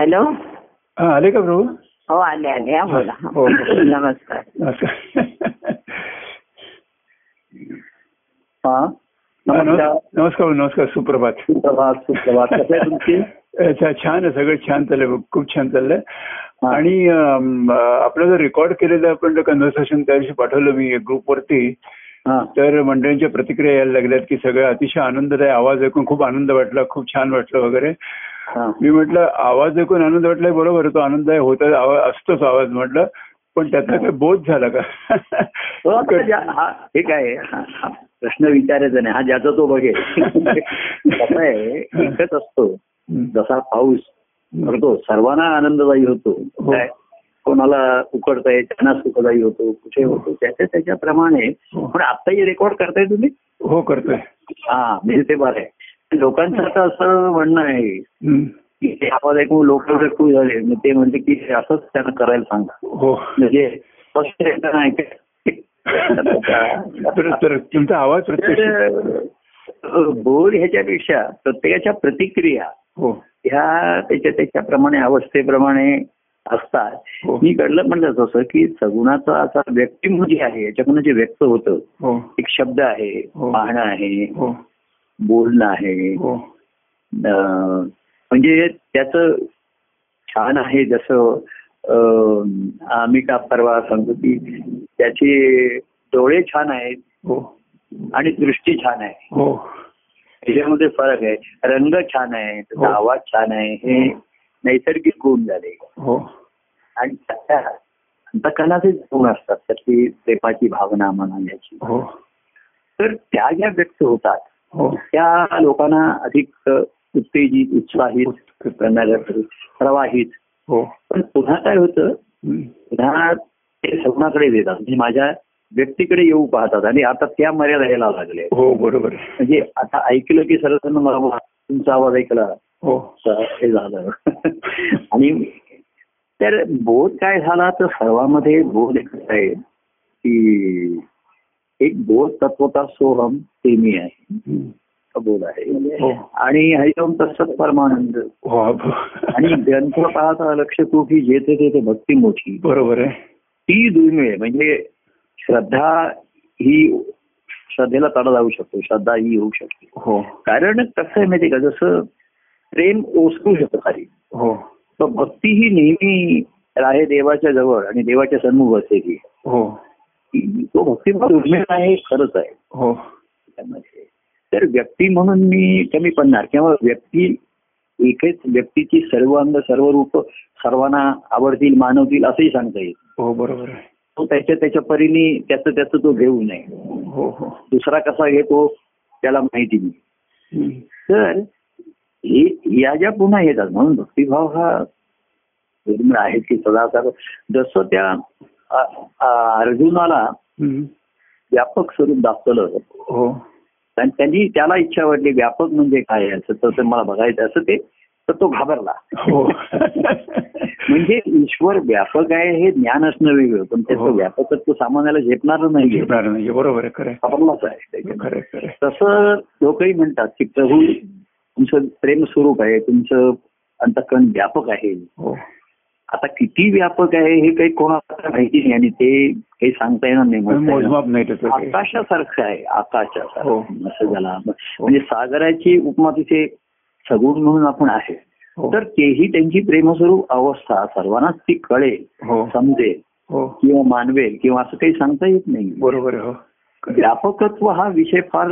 Hello? हा आले का प्रभू? हो आले आले. हा बोला. हो, हो. नमस्कार. नमस्कार. हा? हा, नमस्कार. नमस्कार नमस्कार नमस्कार सुप्रभात. सुप्रभात सुप्रभात. कसं आहे तुमची? अच्छा छान आहे. सगळं छान चाललंय. खूप छान चाललंय. हा. आणि अम, आपलं जर रेकॉर्ड केलेलं आपण कन्व्हर्सेशन त्या दिवशी पाठवलं मी ग्रुपवरती हा. तर मंडळींच्या प्रतिक्रिया यायला लागल्यात की सगळं अतिशय आनंददायी आवाज ऐकून खूप आनंद वाटला खूप छान वाटलं वगैरे. मी म्हटलं आवाज ऐकून आनंद वाटलाय बरोबर आहे, तो आनंददायी होत आवाज असतोच आवाज म्हटलं पण त्यातला काही बोध झाला का? हा हे काय प्रश्न विचारायचा नाही हा ज्याचा तो बघेल. कसं आहे एकच असतो जसा पाऊस पडतो सर्वांना आनंददायी होतो. हो. काय कोणाला उकडताय त्यांना सुखदायी होतो कुठे होतो त्याच्या त्याच्याप्रमाणे. हो. पण आत्ताही रेकॉर्ड करताय तुम्ही? हो करतोय. हा म्हणजे ते बरं आहे. लोकांचं आता असं म्हणणं आहे. की ते आवाज ऐकून लोक खुश झाले. मग ते म्हणजे की असंच त्यांना करायला सांगा. हो. म्हणजे स्पष्ट तर तुमचा आवाज बोध ह्याच्यापेक्षा प्रत्येकाच्या प्रतिक्रिया हो. ह्या त्याच्या त्याच्याप्रमाणे अवस्थेप्रमाणे असतात. हो. मी कडलं म्हणलं तसं की सगुणाचा असा व्यक्तिमत्व जे आहे याच्याकडून जे व्यक्त होतं एक शब्द आहे. पाहणं आहे बोलणं आहे. हो. म्हणजे त्याचं छान आहे जसं आम्ही का परवा सांगतो की त्याचे डोळे छान आहेत हो. आणि दृष्टी छान आहे. हो. त्याच्यामध्ये फरक आहे. रंग छान आहे त्याचा. आवाज छान आहे हे नैसर्गिक गुण झाले. हो. आणि अंतकरणाचे गुण असतात त्यातली प्रेमाची भावना म्हणा याची. हो. तर त्या ज्या व्यक्त होतात त्या लोकांना अधिक उत्तेजित उत्साहित करणाऱ्या प्रवाहित. हो. पण पुन्हा काय होतं. पुन्हा ते सगुणाकडे देतात. म्हणजे माझ्या व्यक्तीकडे येऊ पाहतात आणि आता त्या मर्यादा यायला लागले हो बरोबर. म्हणजे आता ऐकलं की सर्वजण मला तुमचा आवाज ऐकला. हो. हे झालं. आणि तर बोध काय झाला? तर सर्वांमध्ये बोध एकच आहे की एक बोध तत्वता सोहम ते मी आहे. हा बोध आहे. हो. आणि हरिओम तत्सत परमानंद. हो आणि ग्रंथ पाहता लक्ष तू की जेथे तेथे भक्ती मोठी. बरोबर आहे. ती दुर्मिळ आहे. म्हणजे श्रद्धा ही श्रद्धेला तडा जाऊ शकतो श्रद्धा ही होऊ शकते. हो. कारण कसं आहे माहिती का? जसं प्रेम ओसरू शकतं खाली. हो. तर भक्ती ही नेहमी आहे देवाच्या जवळ आणि देवाच्या सन्मुख असेल हो. तो भक्तिभाव दुर्मिळ आहे खरंच आहे. हो. तर व्यक्ती म्हणून मी कमी पडणार किंवा व्यक्ती एकच व्यक्तीची सर्व अंग सर्व रूप सर्वांना आवडतील मानवतील असंही सांगता येईल. हो बरोबर तो त्याच्या त्याच्या परीने त्याचं त्याचं तो घेऊ नये. हो हो. दुसरा कसा घेतो त्याला माहिती नाही. तर या ज्या पुन्हा येतात म्हणून भक्तिभाव हा दुर्मिळ आहे की सदा सर्व जसं त्या अर्जुनाला. व्यापक स्वरूप दाखवलं हो. आणि त्यांनी त्याला इच्छा वाटली व्यापक म्हणजे काय असं तर ते मला बघायचं असं ते तर तो घाबरला. हो. म्हणजे ईश्वर व्यापक आहे हे ज्ञान असणं वेगळं पण हो. त्याचं व्यापकत्व सामान्याला झेपणार नाही झेपणार नाही बरोबर घाबरलाच आहे. तसं लोकही म्हणतात की प्रभू तुमचं प्रेम स्वरूप आहे तुमचं अंतकरण व्यापक आहे. हो. आता किती व्यापक आहे हे काही कोणाला माहिती नाही आणि ते काही सांगता येणार नाही. आकाशासारखं आहे हो. आकाशासारखं असं झाला. म्हणजे सागराची उपमा तिथे सगुण म्हणून आपण आहे. हो. तर तेही त्यांची प्रेमस्वरूप अवस्था सर्वांनाच ती कळेल हो. समजेल हो. किंवा मानवेल किंवा असं काही सांगता येत नाही. बरोबर हो. व्यापकत्व हा विषय फार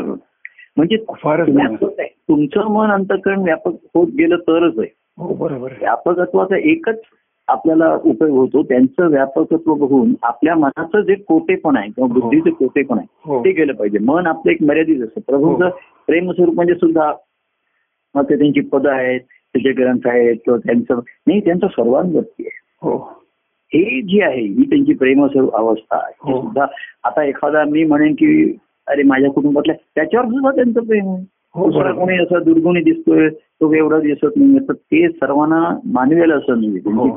म्हणजे फारच व्यापक आहे. तुमचं मन अंतकरण व्यापक होत गेलं तरच आहे. हो बरोबर आहे. व्यापकत्वाचा एकच आपल्याला उपयोग होतो. त्यांचं व्यापकत्व बघून आपल्या मनाचं जे कोटेपण आहे किंवा हो. बुद्धीचं कोटेपण आहे हो. ते गेलं पाहिजे. मन आपलं एक मर्यादित असतं. प्रभूंचं हो. प्रेमस्वरूप म्हणजे सुद्धा मग ते त्यांची पदं आहेत त्याचे ग्रंथ आहेत किंवा त्यांचं नाही त्यांचं सर्वांगती आहे. हो. हे जी आहे ही त्यांची प्रेमस्वरूप अवस्था आहे. हो. सुद्धा आता एखादा मी म्हणेन की अरे माझ्या कुटुंबातल्या त्याच्यावर सुद्धा त्यांचं प्रेम आहे. हो, दुसरा बरोबर. कोणी असा दुर्गुणी दिसतोय तो एवढा दिसत नाही तर ते सर्वांना मानवेल असं नाही हो.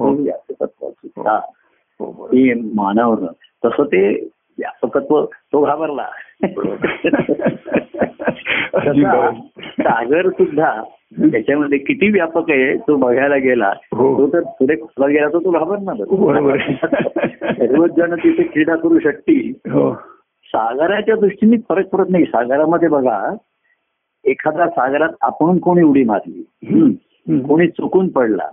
हो. हो हे. मानव तसं ते व्यापकत्व तो घाबरला. सागर सुद्धा त्याच्यामध्ये किती व्यापक आहे तो बघायला गेला. हो. तो तर पुढे खोला गेला तर तो घाबरणार सर्वच जण तिथे क्रीडा करू शकतील. हो. सागराच्या दृष्टीने फरक पडत नाही. सागरामध्ये बघा एखादा सागरात आपण कोणी उडी मारली. कोणी चुकून पडला.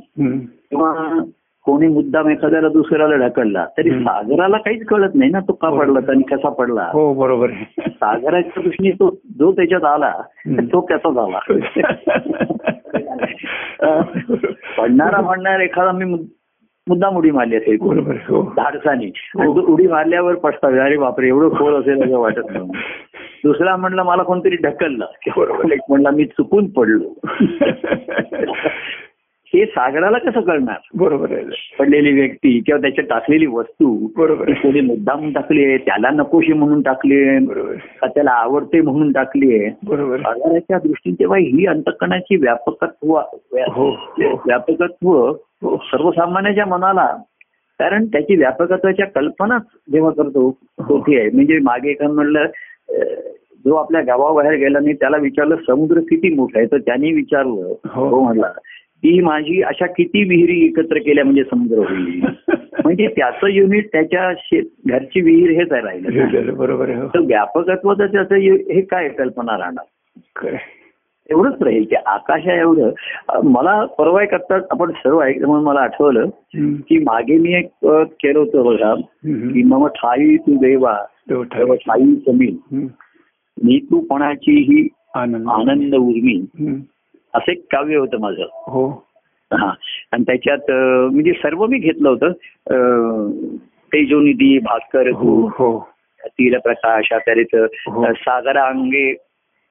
किंवा कोणी मुद्दाम एखाद्याला दुसऱ्याला ढकलला तरी. सागराला काहीच कळत नाही ना तो का पडला आणि कसा पडला. हो बरोबर सागराच्या दृष्टीने तो जो त्याच्यात आला. तो त्याचा झाला. पडणारा म्हणणार एखादा मी मुद- मुद्दाम उडी मारली असेल. बरोबर हो. धाडसानी. तो उडी मारल्यावर पछतावे. अरे बापरे एवढं खोल असेल असं वाटत नाही. दुसरा म्हणला मला कोणतरी ढकललं. बरोबर. एक म्हणला मी चुकून पडलो. हे सागराला कसं कळणार? बरोबर आहे. पडलेली व्यक्ती किंवा त्याच्यात टाकलेली वस्तू बरोबर कोणी मुद्दाम टाकली आहे त्याला नकोशी म्हणून टाकली आहे त्याला आवडते म्हणून टाकली आहे. बरोबर. सागराच्या दृष्टीने तेव्हा ही अंतकणाची व्यापकत्व व्या- हो हो. व्यापकत्व हो. सर्वसामान्याच्या मनाला कारण त्याची व्यापकत्वाच्या कल्पनाच जेव्हा करतो होती आहे. म्हणजे मागे एका म्हणलं जो आपल्या गावाबाहेर गेला नाही त्याला विचारलं समुद्र किती मोठा आहे तर त्यांनी विचारलं हो. हो म्हणला की माझी अशा किती विहिरी एकत्र केल्या म्हणजे समुद्र होईल म्हणजे त्याचं युनिट त्याच्या शेत घरची विहीर हेच आहे राहिलं बरोबर हो. तर व्यापकत्वाचं त्याचं हे काय कल्पना राहणार. एवढंच राहील ते आकाशा एवढं मला परवा करता आपण सर्व ऐकलं म्हणून मला आठवलं. की मागे मी एक केलं होतं बघा. की मग ठाई तू देवा देव तेव्हा ठाई. ठाई जमीन हम्म. मी तू पणाची ही आनंद. आनंद उर्मी. असं एक काव्य होतं माझं. हो. हा. आणि त्याच्यात म्हणजे सर्व मी घेतलं होतं. तेजोनिधी भास्कर हो हो. तिल प्रकाश आचार्यच हो. सागरा अंगे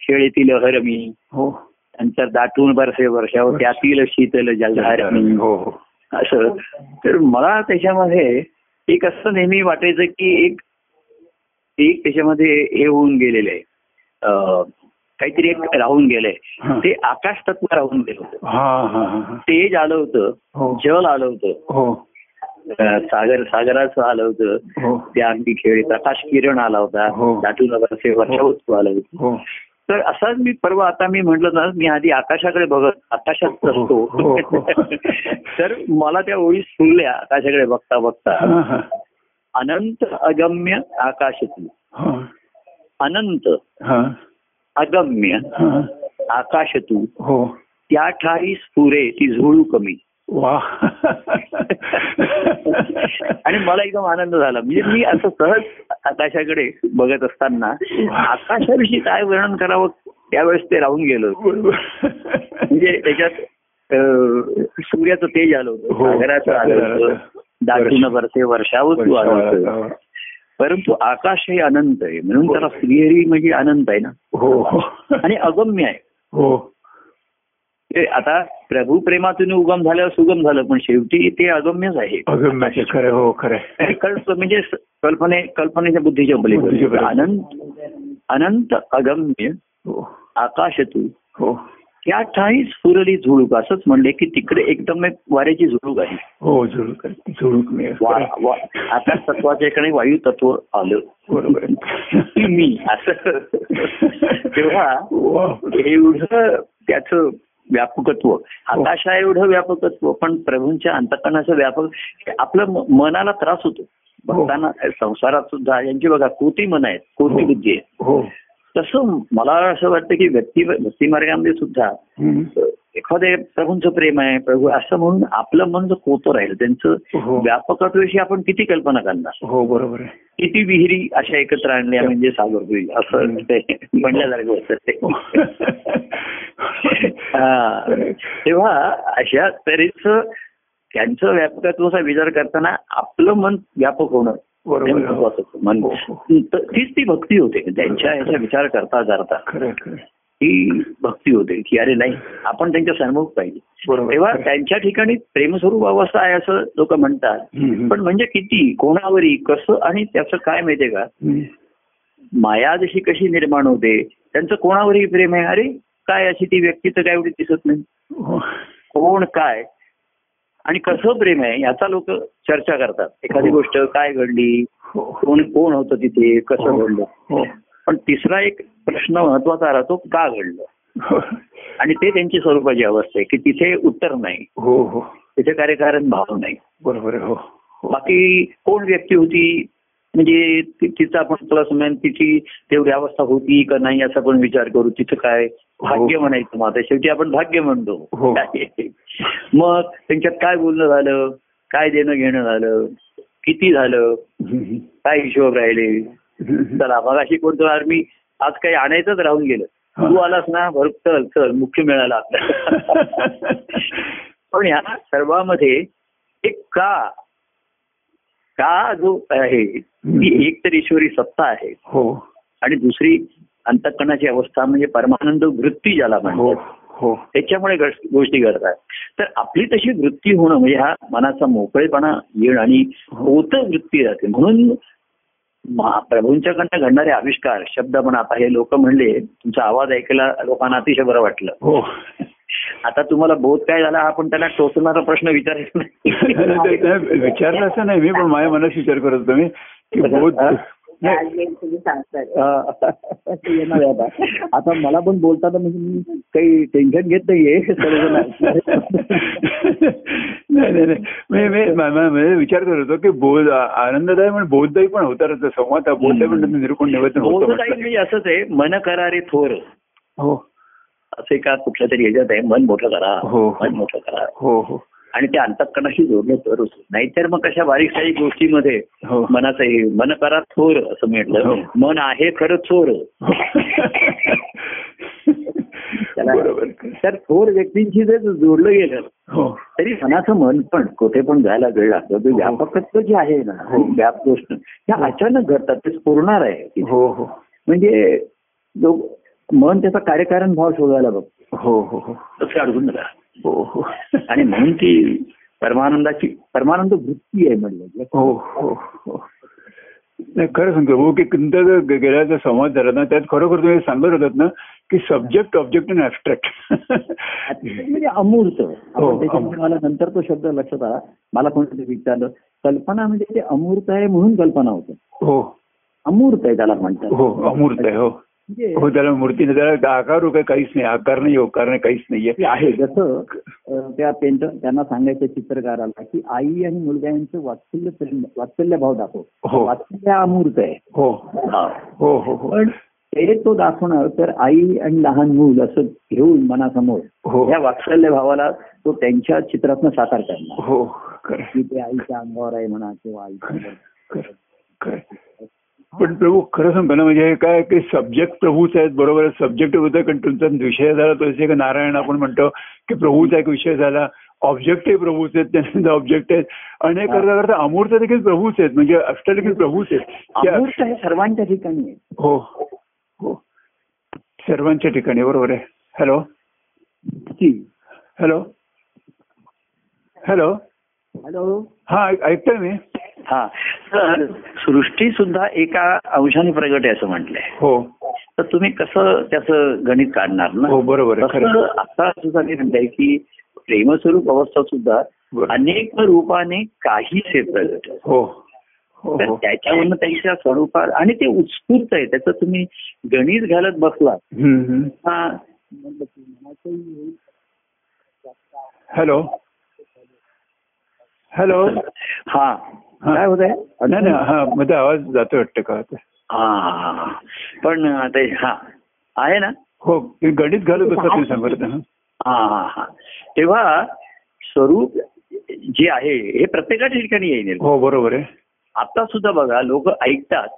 खेळतील हरमी. हो. नंतर दाटून बरसे वर्षावर त्यातील शीतल जलधार मी हो हो. असं. तर मला त्याच्यामध्ये एक असं नेहमी वाटायचं की एक एक त्याच्यामध्ये हे होऊन गेलेलं आहे. काहीतरी एक राहून गेलंय. ते आकाश तत्व राहून गेलं होतं. तेज आलं होतं. हो. जल आलं होतं. हो. सागर सागराचं आलं होतं. हो. त्या अंगी खेळ प्रकाश किरण आला होता. दाटून वर्षावस्तू आलं होतं तर असाच मी परवा आता मी म्हटलं ना मी आधी आकाशाकडे बघत आकाशात. असतो. तर मला त्या ओळी सुरल्या आकाशाकडे बघता बघता. अनंत अगम्य आकाशती हा. अनंत हा. अगम्य हा. आकाश तू हो. त्या ठाई स्फुरे ती झुळू कमी. वा. आणि मला एकदम आनंद झाला. म्हणजे मी असं सहज आकाशाकडे बघत असताना आकाशाविषयी काय वर्णन करावं त्यावेळेस ते राहून गेलं म्हणजे त्याच्यात सूर्याचं तेज आलं होतं. हो, सागराचं आलं होतं. दाटून वर्षावस्तू आलं होतं परंतु आकाश हे अनंत आहे. म्हणून त्याला श्रीहरी म्हणजे अनंत आहे ना? हो. हो आणि अगम्य आहे. हो. ते आता प्रभू प्रेमातून उगम झाल्यावर सुगम झालं पण शेवटी ते अगम्यच आहे. अगम्याचे खरं हो खरं म्हणजे कल्पने कल्पनेच्या बुद्धीच्या पलीकडे पलीकडे. अनंत अनंत अगम्य हो. आकाश तू. हो. त्या ठाई स्फुरली झुळूक असंच म्हणले की तिकडे एकदम एक वाऱ्याची झुळूक आहे. हो झुळूक झुळूक आकाश तत्वाच्या इकडे वायू तत्व आलं. बरोबर मी असं तेव्हा. एवढं त्याचं व्यापकत्व आकाशा एवढं व्यापकत्व पण प्रभूंच्या अंतकरणाचं व्यापक हे आपलं मनाला त्रास होतो. बघताना संसारात सुद्धा यांची बघा कोटी मन आहेत कोटी बुद्धी आहे हो. तसं मला असं वाटतं की व्यक्ती भक्ती मार्गामध्ये सुद्धा. एखादे प्रभूंचं प्रेम आहे प्रभू असं म्हणून आपलं मन जर कोतं राहील त्यांचं हो. व्यापकत्वाविषयी आपण किती कल्पना करणार? हो बरोबर किती विहिरी अशा एकत्र आणल्या म्हणजे सागर होईल असं ते म्हणल्यासारखं होतं ते. हा. तेव्हा अशा तऱ्हेच त्यांचं व्यापकत्वाचा विचार करताना आपलं मन व्यापक होणं हे हो, तीच ती भक्ती होते. त्यांच्या ह्याचा विचार करता करता. ही भक्ती होते की अरे नाही आपण त्यांच्या सन्मुख पाहिजे. तेव्हा. त्यांच्या ठिकाणी प्रेमस्वरूप अवस्था आहे असं लोक म्हणतात. पण म्हणजे किती कोणावरी कसं आणि त्याचं काय माहितीये का. माया जशी कशी निर्माण होते त्यांचं कोणावरही प्रेम आहे? अरे काय अशी ती व्यक्ती तर काय एवढी दिसत नाही? हो. कोण काय? आणि कसं प्रेम आहे याचा लोक चर्चा करतात. एखादी हो. गोष्ट काय घडली हो. कोण कोण होतं तिथे कसं हो. घडलं. पण तिसरा एक प्रश्न महत्त्वाचा राहतो का घडलं? आणि ते त्यांची स्वरूपाची अवस्था आहे की तिथे उत्तर नाही. हो हो. तिथे कार्यकारण भाव नाही. बरोबर हो. बाकी कोण व्यक्ती होती म्हणजे तिचा आपण प्लस मॅन तिची तेवढी अवस्था होती का नाही असा पण विचार करू तिचं काय भाग्य म्हणायचं आता शेवटी आपण भाग्य म्हणतो हो. मग त्यांच्यात काय बोलणं झालं काय देणं घेणं झालं किती झालं. काय हिशोब राहिले. चला मग अशी कोणतं आर्मी आज काही आणायचंच राहून गेलं हा. तू आलास ना भर चल चल मुख्य मिळाला आपल्याला पण ह्या सर्वांमध्ये एक का का जो आहे ती एक तर ईश्वरी सत्ता आहे. हो. आणि दुसरी अंतकणाची अवस्था म्हणजे परमानंद वृत्ती ज्याला हो म्हणतात. हो. त्याच्यामुळे गोष्टी घडतात. तर आपली तशी वृत्ती होणं म्हणजे हा मनाचा मोकळेपणा येणं आणि होत वृत्ती राहते. म्हणून प्रभूंच्याकडनं घडणारे आविष्कार शब्द पण आता हे लोक म्हणले तुमचा आवाज ऐकायला लोकांना अतिशय बरं वाटलं. हो. आता तुम्हाला बोध काय झाला हा पण त्याला टोचणारा प्रश्न विचारायचा नाही, नाही नाही, विचारलं असं नाही मी पण माझ्या मनात विचार करत होतो मी की बोध आता आता मला पण बोलताना म्हणजे मी काही टेन्शन घेत नाहीये. सर्वजण ऐकणार. नाही नाही नाही. मी मी मा- मा- म्हणजे विचार करत होतो की बोध आनंददायी पण बोधदायी पण होता संवाद बोधदायी पण निरूपण निवेदन. म्हणजे असंच आहे मन करारे थोर. हो. असे का कुठल्या तरी याच्यात आहे मन मोठं करा हो. मन मोठं करा. हो हो. आणि ते अंतकणाशी जोडलं तरच नाहीतर मग कशा बारीक सारीक गोष्टीमध्ये हो. मनाचं हे मन करा थोर असं हो. म्हटलं मन आहे खरं बरोबर. तर थोर व्यक्तींशी जर जोडलं गेलं हो. तरी मनाचं मन पण कुठे पण जायला वेळ लागतो. ते व्यापकत्व जे आहे ना हो. व्याप गोष्ट त्या अचानक घडतात ते स्फुरणार आहे. हो हो. म्हणजे मन त्याचा कार्यकारण भाव शोधायला बघतो हो हो हो. तसे अडकून राहा हो हो. आणि म्हणून ती परमानंदाची परमानंद वृत्ती आहे म्हणलं हो हो हो. नाही खरं सांगतो भाऊ की तुमचा गेला जो संवाद झाला ना त्यात खरोखर तुम्ही सांगत होतात ना की सब्जेक्ट ऑब्जेक्ट अँड ऍबस्ट्रॅक्ट म्हणजे अमूर्त. हो, मला नंतर तो शब्द लक्षात आला. मला कोणतरी विचारलं कल्पना म्हणजे ते अमूर्त आहे म्हणून कल्पना होते. हो. अमूर्त आहे त्याला म्हणतात. हो अमूर्त आहे हो. हो त्याला मूर्तीने त्याला आकार काहीच नाही आकार नाही ओकार नाही काहीच नाहीये. आहे जसं त्या पेंटर त्यांना सांगायचं चित्रकाराला की आई आणि मुलगा यांचं वात्सल्य प्रेम- वात्सल्य भाव दाखव. हो. वात्सल्य अमूर्त आहे. हो. हा. हो हो पण ते तो दाखवणार तर आई आणि लहान मूल असं घेऊन मनासमोर हो. या वात्सल्य भावाला तो त्यांच्या चित्रातनं साकार करणार. हो की ते आईच्या अंगावर आहे म्हणा किंवा आईच्या पण प्रभू खरं सांगतो ना म्हणजे हे काय की सब्जेक्ट प्रभूच आहेत बरोबर सब्जेक्ट होतं कारण तुमचा विषय झाला तो जसे की नारायण आपण म्हणतो की प्रभूचा एक विषय झाला. ऑब्जेक्टही प्रभूच आहेत त्यांचे ऑब्जेक्ट आहेत. आणि हे करता करता अमूर्त देखील प्रभूच आहेत. म्हणजे अष्ट देखील प्रभूच आहेत. अमूर्त हे सर्वांच्या ठिकाणी हो. हो. सर्वांच्या ठिकाणी बरोबर आहे. हॅलो हॅलो हॅलो हॅलो हा ऐक- ऐकतोय मी? हा. तर सृष्टी सुद्धा एका अंशाने प्रगट आहे असं म्हटलंय. हो. तर तुम्ही कसं त्याचं गणित काढणार ना? हो बरोबर आता सुद्धा मी म्हणताय की प्रेमस्वरूप अवस्था सुद्धा. अनेक रूपाने काहीसे प्रगट आहे. हो. हो तर हो. त्याच्यावरनं त्यांच्या स्वरूपात आणि ते उत्स्फूर्त आहे. त्याचं तुम्ही गणित घालत बसला. हा. हॅलो. हॅलो. हा. काय होत आहे हा आवाज जातो वाटतं का? आता? हा पण ते हा आहे ना? हो गणित घालत तुम्ही सांगत हा. हा हा. तेव्हा स्वरूप जे आहे हे प्रत्येकाच्या ठिकाणी येईल. हो बरोबर आहे. आता सुद्धा बघा लोक ऐकतात.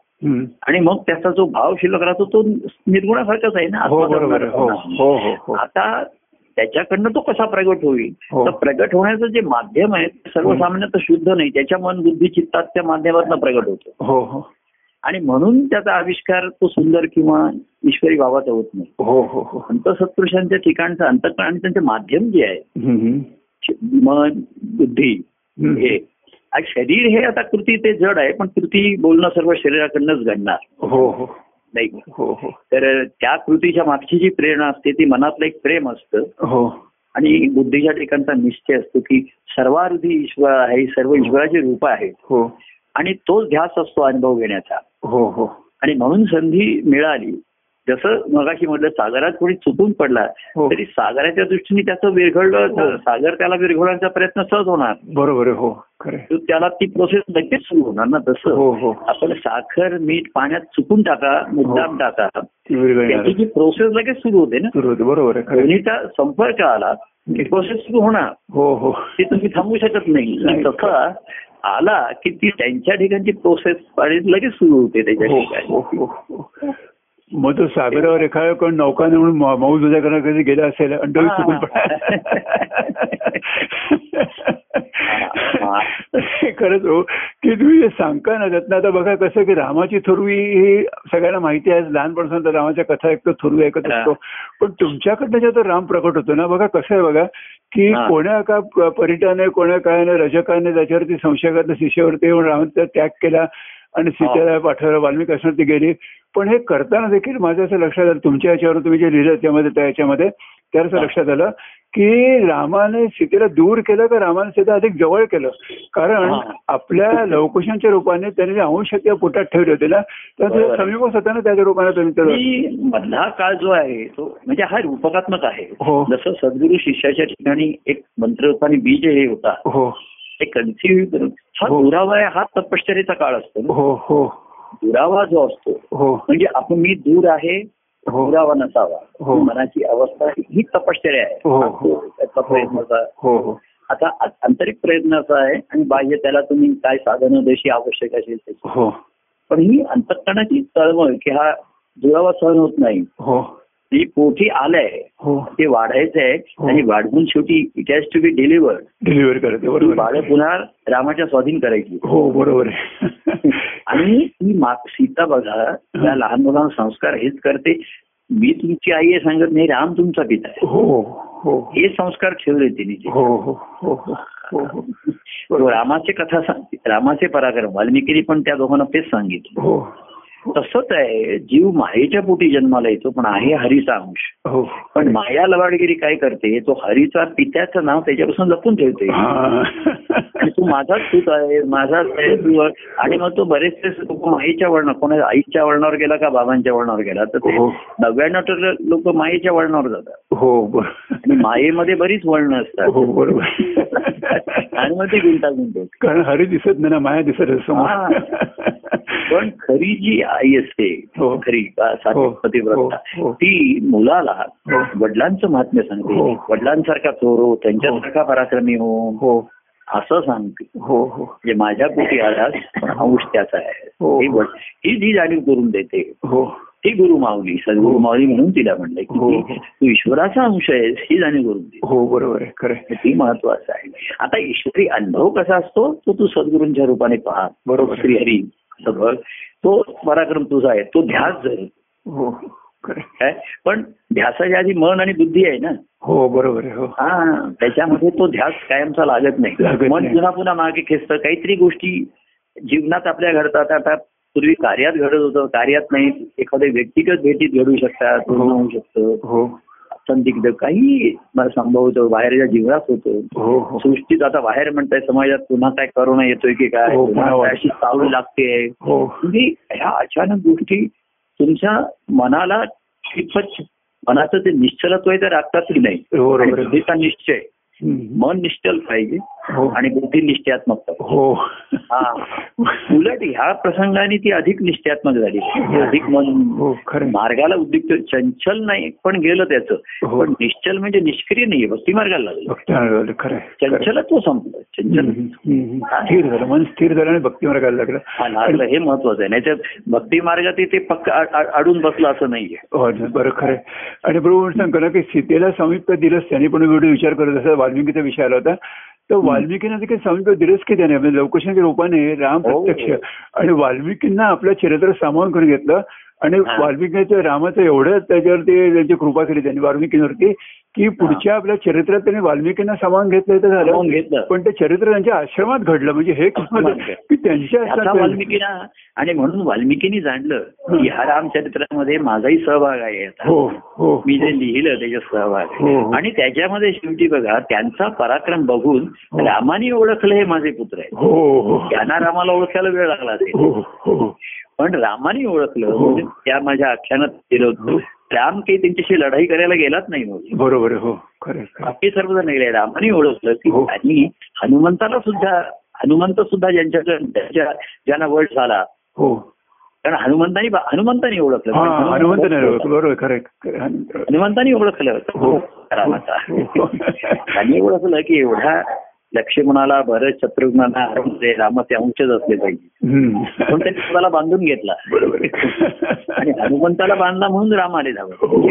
आणि मग त्याचा जो भाव शिल्लक राहतो तो निर्गुणासारखाच आहे ना? हो हो हो. आता त्याच्याकडनं तो कसा प्रगट होईल? हो. तर प्रगट होण्याचं जे माध्यम आहे ते सर्वसामान्यतः शुद्ध नाही. त्याच्या मन बुद्धी चित्ताच्या माध्यमातून प्रगट होतो. हो हो. आणि म्हणून त्याचा आविष्कार तो सुंदर किंवा ईश्वरी भावाचा होत नाही. हो हो हो. अंतसत्पुरुषांच्या ठिकाणचं अंतकरण आणि त्यांचे माध्यम जे आहे. मन बुद्धी. हे. शरीर हे आता कृती ते जड आहे पण कृती बोलणं सर्व शरीराकडनंच घडणार. हो हो. नाही हो हो. तर त्या कृतीच्या मागची जी प्रेरणा असते ती मनातलं एक प्रेम असतं. हो. आणि बुद्धीच्या ठिकाणचा निश्चय असतो की सर्वार्थी ईश्वर आहे ही. सर्व ईश्वराची रूप आहेत. हो. आणि तोच ध्यास असतो अनुभव घेण्याचा. हो हो. आणि म्हणून संधी मिळाली. जसं मगाशी म्हटलं सागरात कोणी चुकून पडला हो. तरी सागराच्या दृष्टीने त्याचं विरघळलं हो. सागर त्याला विरघळण्याचा प्रयत्न सहज होणार. बरोबर हो. त्याला ती प्रोसेस लगेच सुरू होणार ना तसं. हो हो. आपण साखर मीठ पाण्यात चुकून टाका मुद्दाम. टाका. त्याची जी प्रोसेस लगेच सुरू होते ना. सुरू होते बरोबर. दोन्हीचा संपर्क आला की प्रोसेस सुरू होणार. हो हो. ती तुम्ही थांबवू शकत नाही. तसा आला की ती त्यांच्या ठिकाणची प्रोसेस लगेच सुरू होते त्याच्या ठिकाणी. मग तो सागरावर एखादा कोण नौकाने म्हणून मौ- मौज उद्या करणार कधी गेला असेल आणि तो. चुकून खरंच हो की तुम्ही जे सांगता ना त्यातनं आता बघा कसं की रामाची थोरवी ही सगळ्यांना माहिती आहे लहानपणापासून तर रामाच्या कथा ऐकतो थोरवी ऐकत. असतो पण तुमच्याकडनं जेव्हा राम प्रकट होतो ना बघा कसं आहे बघा की. कोण्या का परिटाने कोण्या काय रजकाने त्याच्यावरती संशयात शिष्यावरती रामाचा त्याग केला आणि सीतेला पाठवलं वाल्मिक असणार ती गेली. पण हे करताना देखील माझं असं लक्षात आलं तुमच्या याच्यावर तुम्ही जे लिहिलं त्यामध्ये त्या याच्यामध्ये त्यावर असं. लक्षात आलं की रामाने सीतेला दूर केलं का रामाने सीता अधिक जवळ केलं? कारण. आपल्या लवकुशांच्या रूपाने त्याने अंश त्या पोटात ठेवले होते ना तर होता ना त्याच्या रूपाने तुम्ही मधला काळ जो आहे तो म्हणजे हा रूपकात्मक आहे. हो. जसं सद्गुरू शिष्याच्या ठिकाणी एक मंत्ररूपाने बीज हे होता. हो. ते कन्सिव्ह हा हो. दुरावा आहे हा तपश्चर्याचा काळ असतो. हो हो. दुरावा जो असतो हो. म्हणजे आपण मी दूर आहे दुरावा नसावा. मनाची अवस्था ही तपश्चर्या आहे. प्रयत्नाचा. हो हो. आता आंतरिक प्रयत्न असा आहे आणि बाह्य त्याला तुम्ही काय साधनं जशी आवश्यक असेल त्याची हो. पण ही अंतकरणाची तळमळ की हा दुरावा सहन होत नाही. हो. ही पोटी आलंय हो. ते वाढायचं आहे हो. आणि वाढवून शेवटी it has to be deliver करते बरोबर. बाळ. पुन्हा रामाच्या स्वाधीन करायची. हो बरोबर. आणि ही मा- सीता बघा त्या लहान मुलांना संस्कार हेच करते. मी तुमची आई आहे सांगत नाही राम तुमचा पिता आहे. हो हो हे. संस्कार ठेवले तिने. ते. हो हो हो हो हो हो. तो रामाचे कथा सांगते रामाचे पराक्रम वाल्मिकीने पण त्या दोघांना तेच सांगितलं. हो. तसंच आहे. जीव मायेच्या पोटी जन्माला येतो पण आहे हरीचा अंश. हो. पण माया लवाडगिरी काय करते? तो हरीचा पित्याचं नाव त्याच्यापासून लपून ठेवते. हा. आणि तू माझाच पूत आहे माझाच आहे तू. आणि मग तो बरेचसे लोक माईच्या वळण कोणा आईच्या वळणावर गेला का बाबांच्या वळणावर गेला? तर ते हो. नव्याण्णव टक्के लोक मायेच्या वळणावर जातात. हो आणि मायेमध्ये बरीच वळणं असतात. हो बरोबर. आणि मग ती गुंतागुंत कारण हरी दिसत नाही ना माया दिसत समोर. पण खरी जी आई असते हो. खरी हो. पतिव्रता हो. ती मुलाला. वडिलांचं महात्म्य सांगते. वडिलांसारखा चोर हो त्यांच्यासारखा पराक्रमी हो हो असं सांगते हो हो म्हणजे माझ्या पोटी आलास अंश त्याचा आहे हो. जी जाणीव करून देते हो ती गुरु माऊली सद्गुरु. माऊली म्हणून तिला म्हणलंय की. ती- ईश्वराचा अंश आहेस ही जाणीव करून दे हो बरोबर आहे खरं. ती महत्वाचं आहे आता ईश्वरी अनुभव कसा असतो तो तू सद्गुरूंच्या रूपाने पहा बरोबर. श्री हरी सगळं. तो पराक्रम तुझा आहे. तो ध्यास जर. हो. काय? पण ध्यासाच्या आधी मन आणि बुद्धी आहे ना? हो बरोबर हो. हा त्याच्यामध्ये तो ध्यास कायमचा लागत नाही. मन नाही. पुन्हा पुन्हा मागे खेचतं. काहीतरी गोष्टी जीवनात आपल्या घडतात. आता पूर्वी कार्यात घडत होतं. कार्यात नाही. एखाद्या व्यक्तिगत भेटीत घडू शकतात. पूर्ण होऊ शकतं. हो. संदिग्ध काही संभव होतो बाहेरच्या जीवनात होतो. हो हो. सृष्टीत आता बाहेर म्हणताय समाजात पुन्हा काय करोना येतोय की काय? हो, अशी चावल लागते. ह्या अचानक गोष्टी तुमच्या मनाला कितपत मनाचं ते निश्चलत्व आहे तर राखतात की नाही निश्चय. मन निश्चल पाहिजे. आणि बुद्धी निश्चयात्मक हो. हा. उलट ह्या प्रसंगाने ती अधिक निश्चयात्मक झाली. अधिक मन हो. मार्गाला उद्युक्त चंचल नाही पण गेलं त्याचं. हो. पण निश्चल म्हणजे निष्क्रिय नाहीये भक्ती मार्गाला लागलं. आहे. चंचलत्व संपलं. चंचल. झालं मन स्थिर झालं आणि भक्ती मार्गाला लागलं. हा लागलं हे महत्वाचं आहे. नाही तर भक्ती मार्गात ते पक्क अडून बसलं असं नाहीये. हो बरं खरं. आणि बरोबर सांगतो ना की सीतेला समीप दिलंच त्यांनी पण विचार करत असं वाल्मिकीचा विषय आला होता. तर वाल्मिकीनं देखील समीप दिलंच की त्याने म्हणजे लवकुशाच्या रूपाने राम हो. प्रत्यक्ष आणि वाल्मिकींना आपल्या चरित्र सामावून करून घेतलं आणि. वाल्मिकीचं रामाचं एवढं त्याच्यावरती त्यांची कृपा केली त्यांनी वाल्मिकीवरती की पुढच्या आपल्या चरित्रात त्यांनी वाल्मिकींना सामावून घेतलं तर झालं. घेतलं. पण ते चरित्र त्यांच्या आश्रमात घडलं. म्हणजे हे आहे की त्यांच्या वाल्मिकीना आणि म्हणून वाल्मिकीनी जाणलं की ह्या रामचरित्रामध्ये माझाही सहभाग आहे आता. हो हो मी जे लिहिलं त्याच्यात सहभाग हो, आहे. हो. आणि त्याच्यामध्ये शेवटी बघा त्यांचा पराक्रम बघून हो. रामाने ओळखलं हे माझे पुत्र आहेत. हो हो. त्यांना रामाला ओळखायला वेळ लागला असेल. हो हो. पण रामाने ओळखलं हो. म्हणजे त्या माझ्या आख्यानात केलं होतं. राम काही त्यांच्याशी लढाई करायला गेलाच नाही बरोबर हो. बाकी सर्वजण गेले रामाने ओळखलं की हो. त्यांनी हनुमंताला सुद्धा हनुमंत सुद्धा ज्यांच्या त्यांच्या ज्यांना वट झाला हो कारण हनुमंतानी हनुमंतानी ओळखलं हा. हनुमंतानी ओळखलं हो. रामाचा हो. त्यांनी ओळखलं की एवढा लक्ष्मणाला भरत शत्रुघ्नाला म्हणजे रामाचे अंशच असले पाहिजे हम्म. म्हणून त्यांनी स्वतःला बांधून घेतला. आणि हनुमंताला बांधला म्हणून राम आले धावत हो.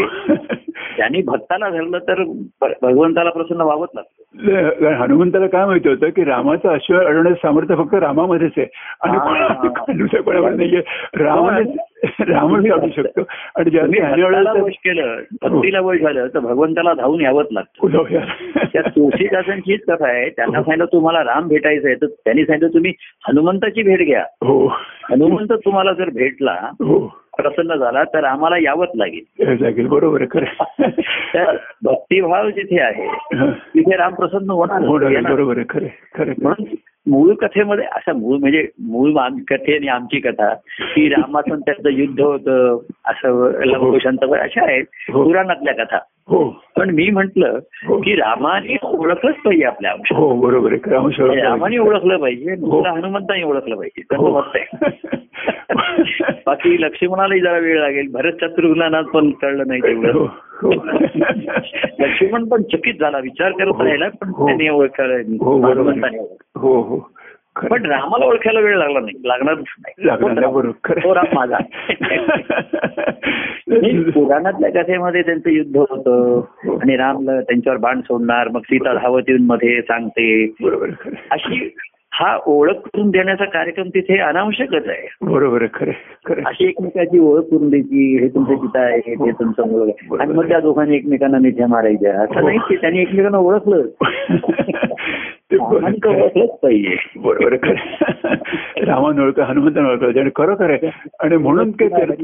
त्यांनी भक्ताला धरलं तर भगवंताला प्रसन्न व्हावंच लागतं हनुमंताला काय माहिती होतं की रामाचं अश्व अडवण्याचं सामर्थ्य फक्त रामामध्येच आहे. आणि हा. दुसऱ्या कोणाकडे नाहीये. रामाने रामच काढू शकतो. आणि ज्याने वश केलं भक्तीला वश झालं तर भगवंताला धावून यावंच लागतं. उलवूया. त्या तुळशीदासांचीच कथा आहे. त्यांना सांगितलं तुम्हाला राम भेटायचं आहे तर त्यांनी सांगितलं तुम्ही हनुमंताची भेट घ्या. हो. हनुमंत तुम्हाला जर भेटला हो. प्रसन्न झाला तर आम्हाला यावंच लागेल लागेल बरोबर खरं तर भक्तिभाव जिथे आहे. तिथे राम प्रसन्न होणार. बरोबर खरं खरं. म्हणून मूळ कथेमध्ये असा मूळ म्हणजे मूळ कथे आणि आमची कथा की रामाचं त्याचं युद्ध होतं असं लवकुशांत अशा आहेत हो. पुराणातल्या कथा हो पण मी म्हंटल हो. की रामाने ओळखलंच पाहिजे आपल्या हो बरोबर ओळखला रामाने. ओळखलं पाहिजे हनुमंताने ओळखलं पाहिजे बाकी लक्ष्मणालाही जरा वेळ लागेल भरत शत्रुघ्नांना पण कळलं नाही तेवढं. लक्ष्मण पण चकित झाला विचार करत. राहिला पण. त्यांनी ओळखलं हनुमंताने आहे. हो हो. पण रामाला ओळखायला वेळ लागला नाही लागणार नाही, बरोबर खरं. तो राम माझा पुराणातल्या कथेमध्ये त्यांचं युद्ध हो. होतं आणि राम त्यांच्यावर बाण सोडणार मग सीता धावत येऊन मध्ये सांगते. अशी हा ओळख करून देण्याचा कार्यक्रम तिथे अनावश्यकच आहे बरोबर खरं खरं अशी एकमेकाची ओळख करून द्यायची हे तुमचं पिता आहे हे तुमचं मुलगा आहे. आणि मग त्या दोघांनी एकमेकांना मिठ्या मारायच्या हो. असं नाही की त्यांनी एकमेकांना ओळखलं ते बरोबर तो. ओळखलंच पाहिजे रामान ओळख हनुमंतानं ओळखलं आणि खरोखर आहे. आणि म्हणून काय ते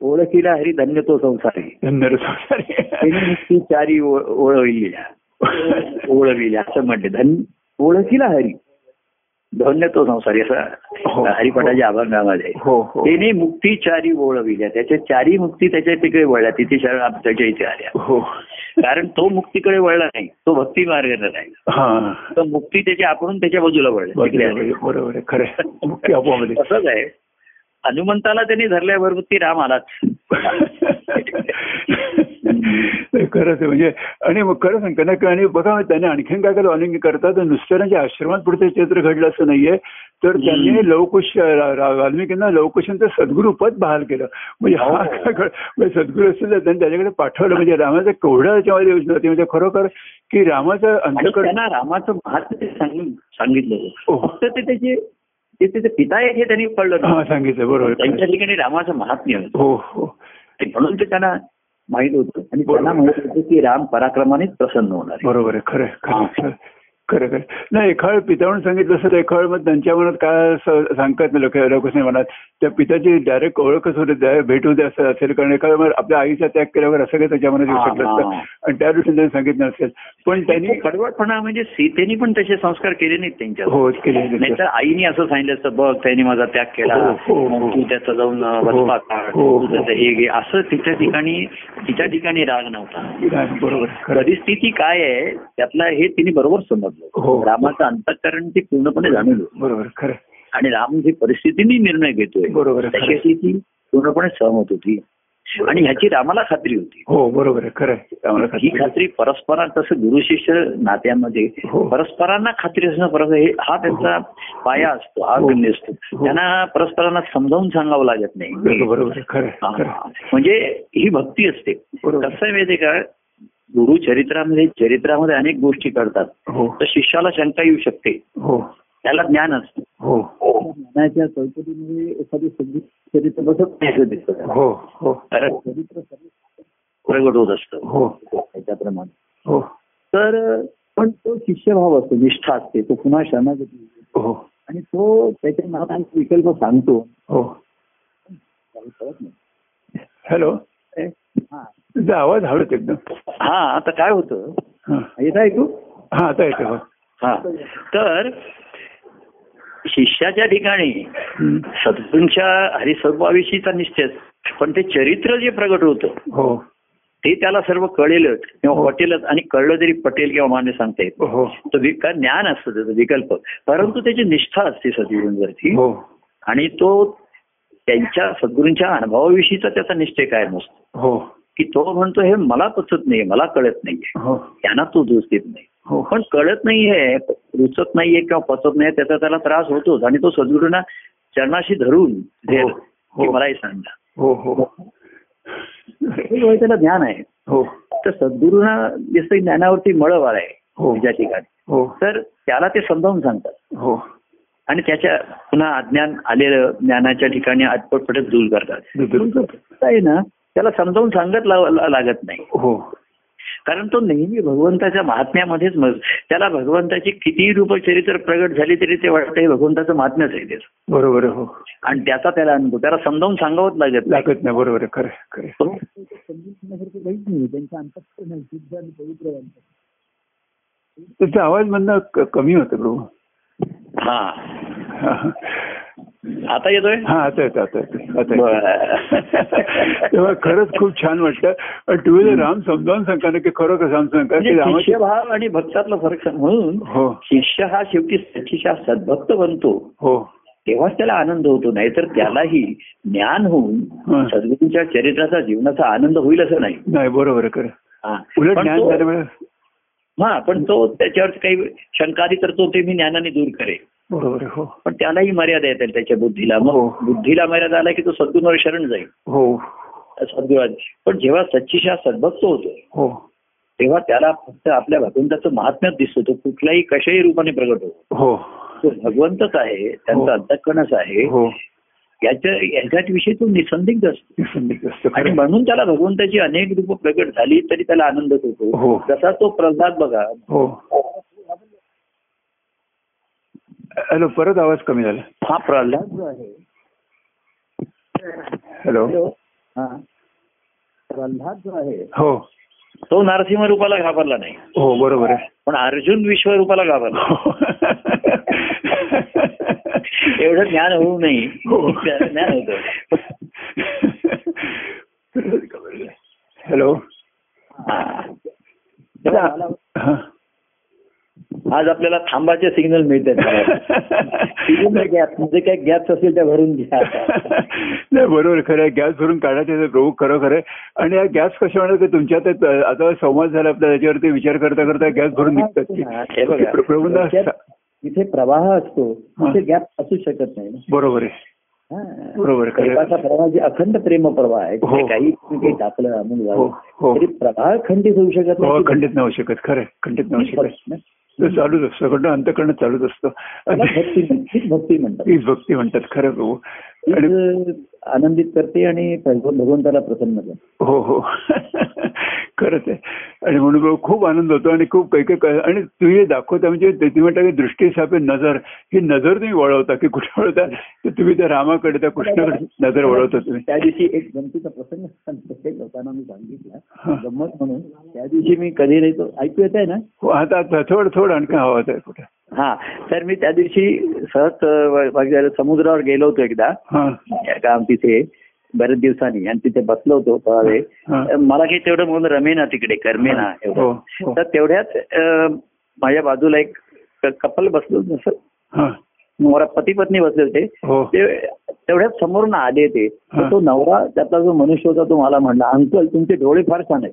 ओळखीला हरी धन्य तो संसार. धन्य संसारी. नुसती चारी ओळ- ओळविल्या. ओळविल्या असं म्हणते धन ओळखीला हरी. धन्य तो संसारी हो. असं हरिपटाच्या अभंगामध्ये हो हो. त्याने मुक्ती चारी ओळविल्या. त्याच्या चारी मुक्ती त्याच्या तिकडे वळल्या तिथे शरण त्याच्या इथे आल्या. हो. कारण तो मुक्तीकडे वळला नाही. तो भक्ती मार्गाने राहिला. हा. तो मुक्ती त्याच्या आपण त्याच्या बाजूला वळला. बरोबर आहे. खरं तसंच आहे. हनुमंताला त्यांनी धरल्याबरोबर ती राम आलाच. नाही, खरंच आहे. म्हणजे आणि मग खरं सांगतो ना की आणि बघा त्याने आणखीन काय केलं? अनेक करतात. नुसतं त्यांच्या आश्रमात पुढचं चित्र घडलं असं नाहीये. तर त्यांनी लवकुश वाल्मिकींना लवकुशांचं सद्गुरू पद बहाल केलं. म्हणजे हा हो. काय म्हणजे सद्गुरू असेल तर त्यांनी त्याच्याकडे पाठवलं. म्हणजे रामाचं केवढं त्याच्यामध्ये योजना होती. म्हणजे खरोखर की रामाचं त्यांना रामाचं महात्म्य सांगितलं हो. फक्त ते त्याचे ते त्याचे पिता आहेत हे त्यांनी कळलं नाही. सांगितलं. बरोबर. त्यांच्या ठिकाणी रामाचं महात्म्य होतं. हो हो. म्हणून ते त्यांना माहीत होतं. आणि त्यांना माहीत होतं की राम पराक्रमानेच प्रसन्न होणार. बरोबर आहे. खरं खरं खरं नाही एखाळ पितावरून सांगितलं असं एखाळ मग त्यांच्या मनात काय सांगतात ना लोक लोकच मनात? त्या पिताची डायरेक्ट ओळखच होते भेट होते असं असेल. कारण एखाद वेळेस आपल्या आईचा त्याग केल्यावर असं काही त्याच्या मनात येऊ शकलं. असतं. आणि त्या दृष्टीने त्यांनी सांगितलं नसेल पण त्यांनी कडवटपणा म्हणजे सीतेने पण तसे संस्कार केले नाहीत त्यांच्यावर हो नाही तर आईने असं सांगितलं असतं बघ त्यांनी माझा त्याग केला हो, हो, तू त्याचा जाऊन हो, घे असं तिच्या ठिकाणी तिच्या ठिकाणी राग नव्हता बरोबर. परिस्थिती काय आहे त्यातला हे तिने बरोबर हो. समजलं रामाचं अंतःकरण ते पूर्णपणे जाणून. बरोबर खरं. आणि राम जे परिस्थितीने निर्णय घेतोय बरोबर. त्याच्याशी ती पूर्णपणे सहमत होती आणि ह्याची रामाला खात्री होती. हो बरोबर आहे खरं ही खात्री- परस्परा तसं गुरु शिष्य नात्यामध्ये हो. परस्परांना खात्री असणं परत हे हा त्यांचा पाया असतो हा हो. गण्य असतो. हो. त्यांना परस्परांना समजावून सांगावं लागत नाही. बरोबर खरं हा. म्हणजे ही भक्ती असते. कसं आहे माहितीये का? गुरु चरित्रामध्ये चरित्रामध्ये अनेक गोष्टी करतात हो. तर शिष्याला शंका येऊ शकते. हो. त्याला ज्ञान असतं. हो. ज्ञानाच्या चौकटीमध्ये एखादी संगीत चरित्र बसत नाही असं दिसतं त्याला. हो हो. कारण चरित्र प्रगट होत असतं. हो. त्याच्याप्रमाणे. हो. तर पण तो शिष्यभाव असतो निष्ठा असते तो पुन्हा शरणागती हो. आणि तो त्याच्या नावाने विकल्प सांगतो. हो. काही कळत नाही. हॅलो. हा. तुझा आवाज हळूच एकदम. हा आता काय होतं? हा. येत ऐकू हा आता येतो हो. हा. तर शिष्याच्या ठिकाणी. सद्गुरूंच्या हरिस्वरूपाविषयीचा निश्चय. पण ते चरित्र जे प्रगट होतं हो. ते त्याला सर्व कळेलच किंवा हो. पटेलच. आणि कळलं तरी पटेल किंवा मान्य सांगता येत हो. तर वि- काय ज्ञान असतं त्याचं विकल्प. परंतु त्याची निष्ठा असते सद्गुरूंवरती. हो. आणि तो त्यांच्या सद्गुरूंच्या अनुभवाविषयीचा त्याचा निश्चय काय नसतो हो. की तो म्हणतो हे मला पचत नाही मला कळत नाहीये. हो. त्यांना तो दोष देत नाही. हो पण कळत नाहीये रुचत नाहीये किंवा पचत नाही त्याचा त्याला त्रास होतोच. आणि तो सद्गुरूंना चरणाशी धरून हो. की मलाही सांगा. हो हो. हे त्याला ज्ञान आहे. हो. तर सद्गुरूंना जसं ज्ञानावरती मळव आहे हो. ज्या ठिकाणी. हो. तर त्याला ते समजावून सांगतात. हो. आणि त्याच्या पुन्हा अज्ञान आलेलं ज्ञानाच्या ठिकाणी आटपटपटच दूर करतात. आहे ना त्याला समजावून सांगत लागत नाही. हो. कारण तो नेहमी भगवंताच्या महात्म्यामध्येच मग त्याला भगवंताची कितीही रूपचरित्र प्रगट झाली तरी ते वाटतं हे भगवंताचं महात्म्यच आहे त्याचं बरोबर हो आणि त्याचा त्याला अनुभव त्याला समजावून सांगावंच लागत. लागत नाही बरोबर खरं खरं. तो त्यांच्या पवित्र आहे. तुझा आवाज म्हणणं कमी होतं प्रभू हा हा, हा. आता येतोय? हा आता येतं आता येतं आता. तेव्हा खरंच खूप छान वाटतं आणि तुम्ही राम समजावून सांगा ना की खरोखर राम सांगा म्हणजे शिष्यभाव आणि भक्तातला फरक म्हणून हो. शिष्य हा शेवटी सच्चिशा सद्भक्त बनतो. हो. तेव्हाच त्याला आनंद होतो. नाहीतर त्यालाही ज्ञान होऊन. सद्गुरूंच्या चरित्राचा जीवनाचा आनंद होईल असं नाही. नाही बरोबर खरं. हा. उलट पण ज्ञान तो- हा पण त्याच्यावर काही शंका आली तर तो ते मी ज्ञानाने दूर करेल. बरोबर हो. पण त्यालाही मर्यादा येतील त्याच्या बुद्धीला. मग हो. बुद्धीला मर्यादा आला की तो सद्गुरूवर शरण जाईल. हो. सद्गुरू पण जेव्हा सच्चिशा सद्भक्त होतो हो. तेव्हा त्याला फक्त आपल्या भगवंताचं महात्म्यच दिसतो. तो कुठल्याही कशाही रूपाने प्रगट होतो हो. तो भगवंतच आहे हो. त्यांचा अंतकणच आहे. हो. याच्या याच्याविषयी तो निसंदिग्ध असतो. निसंदिग्ध असतं आणि. म्हणून त्याला भगवंताची अनेक रूप प्रगट झाली तरी त्याला आनंदच हो. होतो जसा तो प्रल्हाद बघा हो. हॅलो परत आवाज कमी झाला. हा प्रल्हाद जो आहे. हॅलो. हा. प्रल्हाद जो आहे हो. तो नरसिंह रूपाला घाबरला नाही. हो बरोबर आहे. पण अर्जुन विश्वरूपाला घाबरला. एवढं ज्ञान होऊ नये. हो. ज्ञान होतं. हॅलो. आज आपल्याला थांबाचे सिग्नल मिळतात गॅप म्हणजे काय गॅप्स असेल त्या भरून घ्या. नाही बरोबर. खरं गॅस भरून काढायचे प्रभू खरं खरं. आणि या गॅस कशा म्हणत की तुमच्या ते आता संवाद झाला आपला त्याच्यावरती विचार करता करता गॅस भरून निघतात. हे जिथे प्रवाह असतो तिथे गॅप असू शकत नाही. बरोबर आहे. हा. बरोबर प्रवाह जे अखंड प्रेम प्रवाह आहे. हो. तिथे काही काही टाकलं अमूल हो, झालं हो. तरी प्रवाह खंडित होऊ शकत हो नाही खंडित नाही होऊ शकत. खरं खंडित नाही होऊ शकत. तो चालूच असतो. कडनं अंतकरण चालूच असतो. भक्ती म्हणतात. तीच भक्ती म्हणतात खरं प्रभू आणि आनंदित करते आणि भगव- भगवंताला प्रसन्न करते. हो हो. खरंच आहे. आणि म्हणून खूप आनंद होतो आणि खूप काही काही आणि तुम्ही हे दाखवता म्हणजे ते तुम्ही म्हणता की दृष्टी सापे नजर. ही नजर तुम्ही वळवता की कुठे वळवता? तर तुम्ही त्या रामाकडे त्या कृष्णाकडे नजर वळवता तुम्ही. त्या दिवशी एक गमतीचा प्रसंग एक लोकांना मी सांगितला. गंमत म्हणून त्या दिवशी मी कधी नाही तो ऐकू येत आहे ना? हो आता आता थोडं थोडं आणखी हवा आहे कुठे. हा. तर मी त्या दिवशी सहज समुद्रावर गेलो होतो एकदा. काम तिथे बरेच दिवसांनी. आणि तिथे बसलो होतो थोडा हा. मला काही तेवढं म्हणून रमेना तिकडे करमेना हो, एवढं. हो. तर तेवढ्यात अ, माझ्या बाजूला एक कपल बसलो जसं हा. मला पती पत्नी बसले होते. हो. ते तेवढ्यात समोरून आले ते. तर हा. तो नवरा त्यातला जो मनुष्य होता तो मला म्हणला अंकल तुमचे डोळे फार छान आहेत.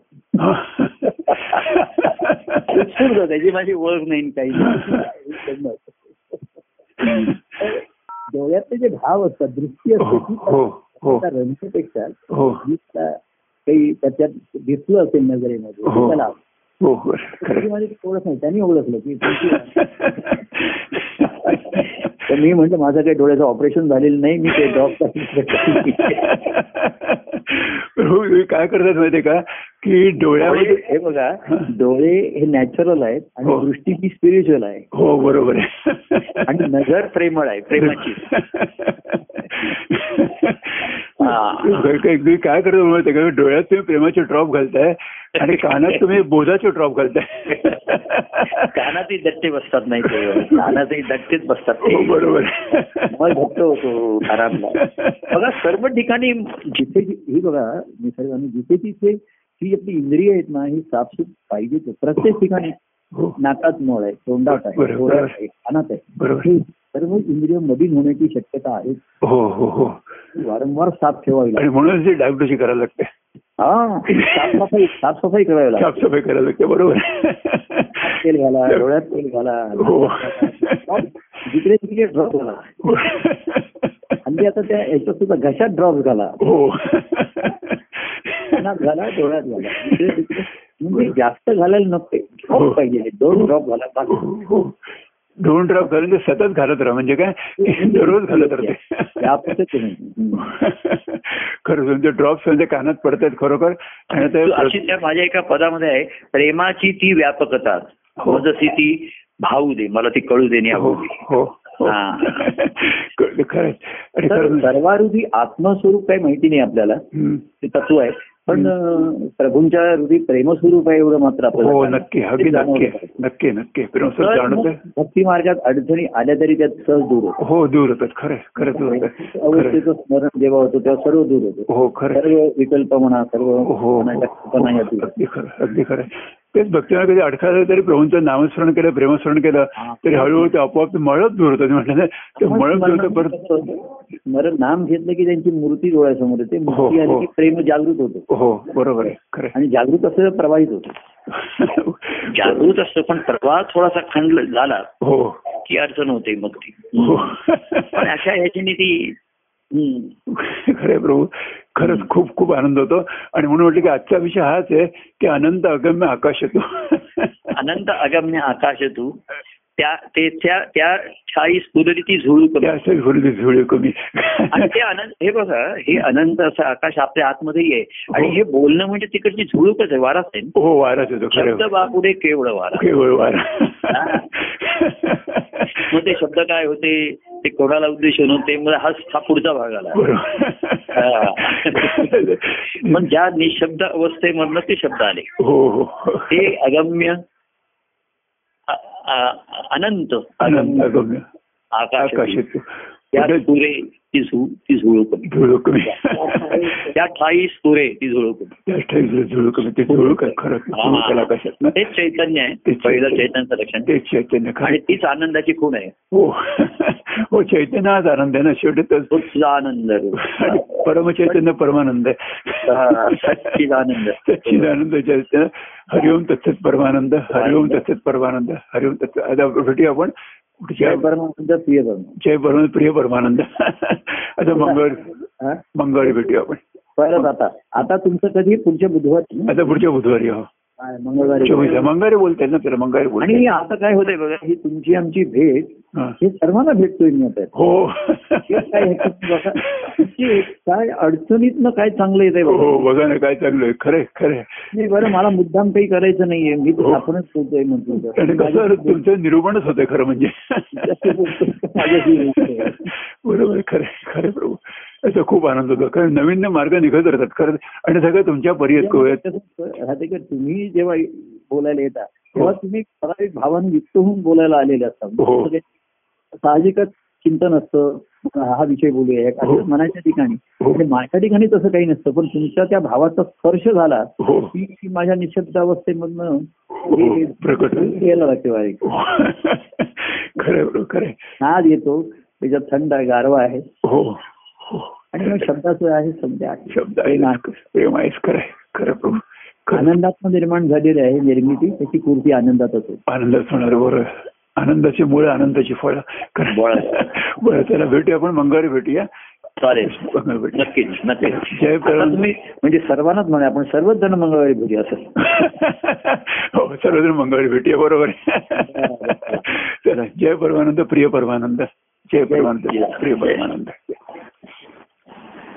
त्याची माझी ओळख नाही काही. डोळ्यातले जे भाव असतात दृष्टी हो असते हो. रंगपेक्षा हो. काही त्याच्यात दिसलं असेल नजरेमध्ये हो. त्याला नाही त्यांनी ओळखलं की तर मी म्हटलं माझं काही डोळ्याचं ऑपरेशन झालेलं नाही मी ते हो, काय करतात माहितीये का? की डोळ्यामध्ये डोळे हे बघा डोळे हे नॅचरल आहेत आणि. दृष्टी ही स्पिरिच्युअल आहे. हो बरोबर आहे. आणि नजर प्रेमळ आहे प्रेमाची. काही काय करतो माहितीये का? डोळ्यात तुम्ही प्रेमाचे ड्रॉप घालताय आणि कानात तुम्ही बोधाचे ड्रॉप घालताय. कानातही दट्टे बसतात नाही ते. कानातही दट्टेच बसतात ते. हो बरोबर. मग घट्ट होतो आरामला. बघा सर्व ठिकाणी जिथे ही बघा निसर्गाने जिथे तिथे ही आपली इंद्रिय आहेत ना ही साफसूफ पाहिजे प्रत्येक ठिकाणी हो. नाकात मळ आहे तोंडात आहे कानात आहे. सर्व इंद्रिय मधील होण्याची शक्यता आहे. हो हो हो. वारंवार साफ ठेवावी आणि लागते म्हणून ती करायला लागते. हा साफसफाई साफसफाई करावी लागते. साफसफाई करायला लागते बरोबर. तेल घाला डोळ्यात तेल घाला. हो. जिकडे तिकडे ड्रॉप घाला. हल्ली आता त्या याच्यात सुद्धा घशात ड्रॉप घाला. हो. कानात घाला डोळ्यात घाला. इकडे तिकडे. म्हणजे जास्त घालायला नको. ड्रॉप पाहिजे. दोन ड्रॉप घाला बाकी हो. दोन ड्रॉप घालून ते सतत घालत राहा. म्हणजे काय? दररोज घालत राहते. खरं तुमचे ड्रॉप्स म्हणजे कानात पडतात खरोखर. आणि ते अशी त्या माझ्या एका पदामध्ये आहे प्रेमाची ती व्यापकता. हो. जशी ती भाऊ दे मला ती कळू देणे हो हो हो. हा. कळलं, खरं आहे. आणि तर खरं सर्वारुधी आत्मस्वरूप काही माहिती नाही आपल्याला. ते तत्व आहे. पण प्रभूंच्या हृदय प्रेमस्वरूप आहे एवढं मात्र हो आपल्याला नक्की अगदी नक्की. नक्की नक्की भक्ती मार्गात अडचणी आल्या तरी त्यात सहज दूर होतो हो दूर होतात खरं खरं दूर. अवस्थेचं स्मरण जेव्हा होतं तेव्हा सर्व दूर होतो हो खरं. सर्व विकल्प म्हणा सर्व हो दूर अगदी खरं अगदी खरं. तेच भक्तीला कधी अडथळा आला तरी प्रभूंचं नामस्मरण केलं प्रेमस्मरण केलं. तरी हळूहळू ते आपोआप ते मळत दूर होतं ते म्हटलं ना, ते मळत दूर परत? स्मरण नाम घेतलं की त्यांची मूर्ती डोळ्यासमोर येते मूर्ती हो, आली हो. की प्रेम जागृत होतो हो बरोबर आहे खरं आणि जागृत असं प्रवाहित होतो. जागृत असतो पण प्रवाह थोडासा खंड झाला हो की अडचण होते मग ती हो पण अशा ह्याच्याने ती. खरे प्रभू. खरंच खूप खूप आनंद होतो. आणि म्हणून म्हटलं की आजचा विषय हाच आहे की अनंत अगम्य आकाश येतो. अनंत अगम्य आकाश तू त्या ते त्या त्या छाई स्फुरली ती झुळू कमी. झुळे कमी. आणि ते अनंत हे बघा हे अनंत असं आकाश आपल्या आतमध्ये आहे आणि हे. बोलणं म्हणजे तिकडची झुळूकच आहे वाराच आहे. हो वाराच येतो शब्द बापुढे केवळ वारा. केवळ वारा. मग ते शब्द काय होते? ते कोणाला उद्देशून होते मग हा हा पुढचा भाग आला. पण ज्या निशब्द अवस्थेमधनं ते शब्द आले. हो हो. हे अगम्य अनंत. आकाश त्या तुरे ती झु ती झुळू कमी झुळू कमी त्या ठाई सुरे ती झुळू कमी त्या ठाई झुळू कमी ते झुळू काय खरं तेच चैतन्य आहे तेच पहिलं चैतन्य. चैतन्य लक्षण तेच चैतन्य आणि तीच आनंदाची खूण आहे. हो. हो चैतन्य हाच आनंद आहे ना शेवटी तर आनंद परमचैतन्य परमानंद हा, सच्चिदानंद. सच्चिदानंद चैतन्य. हरिओम तत्सत परमानंद हरिओम तत्सत परमानंद हरिओम तत्सत आता भेटूया आपण. जय परमानंद प्रिय परमानंद. जय परम प्रिय परमानंद. आता मंगळ हा? मंगळवारी भेटूया आपण. परत आता. आता तुमचं कधी? पुढच्या बुधवारी? आता पुढच्या बुधवारी हो. मंगळवारी चोवीस मंगळवारी बोलताय ना त्याला मंगळवारी आणि आता काय होतंय बघा ही तुमची आमची भेट हा. हे सर्वांना भेटतोय मी आता. हो. हे काय काय अडचणीतनं काय चांगलं येतंय हो बघा बघा ना काय चांगलं आहे. खरंय खरंय. नाही बरं मला मुद्दाम काही करायचं नाहीये. मी तर हो. आपणच बोलतोय कसं तुमचं निरूपणच होतंय खरं म्हणजे. बरोबर खरं खरं प्रभू. याचा खूप आनंद होतो. कारण नवीन मार्ग निघत राहतात. खरं आणि सगळं तुमच्या पर्यंत तुम्ही जेव्हा बोलायला येता तेव्हा तुम्ही ठराविक भावाने युक्त होऊन बोलायला आलेले असतात हो. म्हणजे साहजिकच चिंतन असतं. हा विषय बोलूया. या हो. काही मनाच्या ठिकाणी. हो. म्हणजे माझ्या ठिकाणी तसं काही नसतं पण तुमच्या त्या भावाचा स्पर्श झाला हो. की माझ्या निशब्द अवस्थेमधनं हो, हे. यायला लागते बारीक बरोबर खरंय नाद येतो. त्याच्यात थंड आहे गारवा आहे. हो हो. आणि मग शब्दाचं आहे आहे. शब्द आहे. नाद. प्रेम आहेस खरंय खरं प्रभू खरं. आनंदात्म निर्माण झालेली आहे निर्मिती त्याची पूर्ती आनंदातच होते. आनंदच होणार. बरोबर आनंदाची मुळे आनंदाची फळं. खरं. बरं. चला भेटूया आपण. मंगळवारी भेटूया. चालेल. नक्कीच नक्कीच. जय तुम्ही म्हणजे सर्वांनाच म्हणा आपण सर्वच जण मंगळवारी भेटूया असं. हो सर्वजण मंगळवारी भेटूया. बरोबर. चला जय परमानंद प्रिय परमानंद. जय परमानंद. प्रिय परमानंद.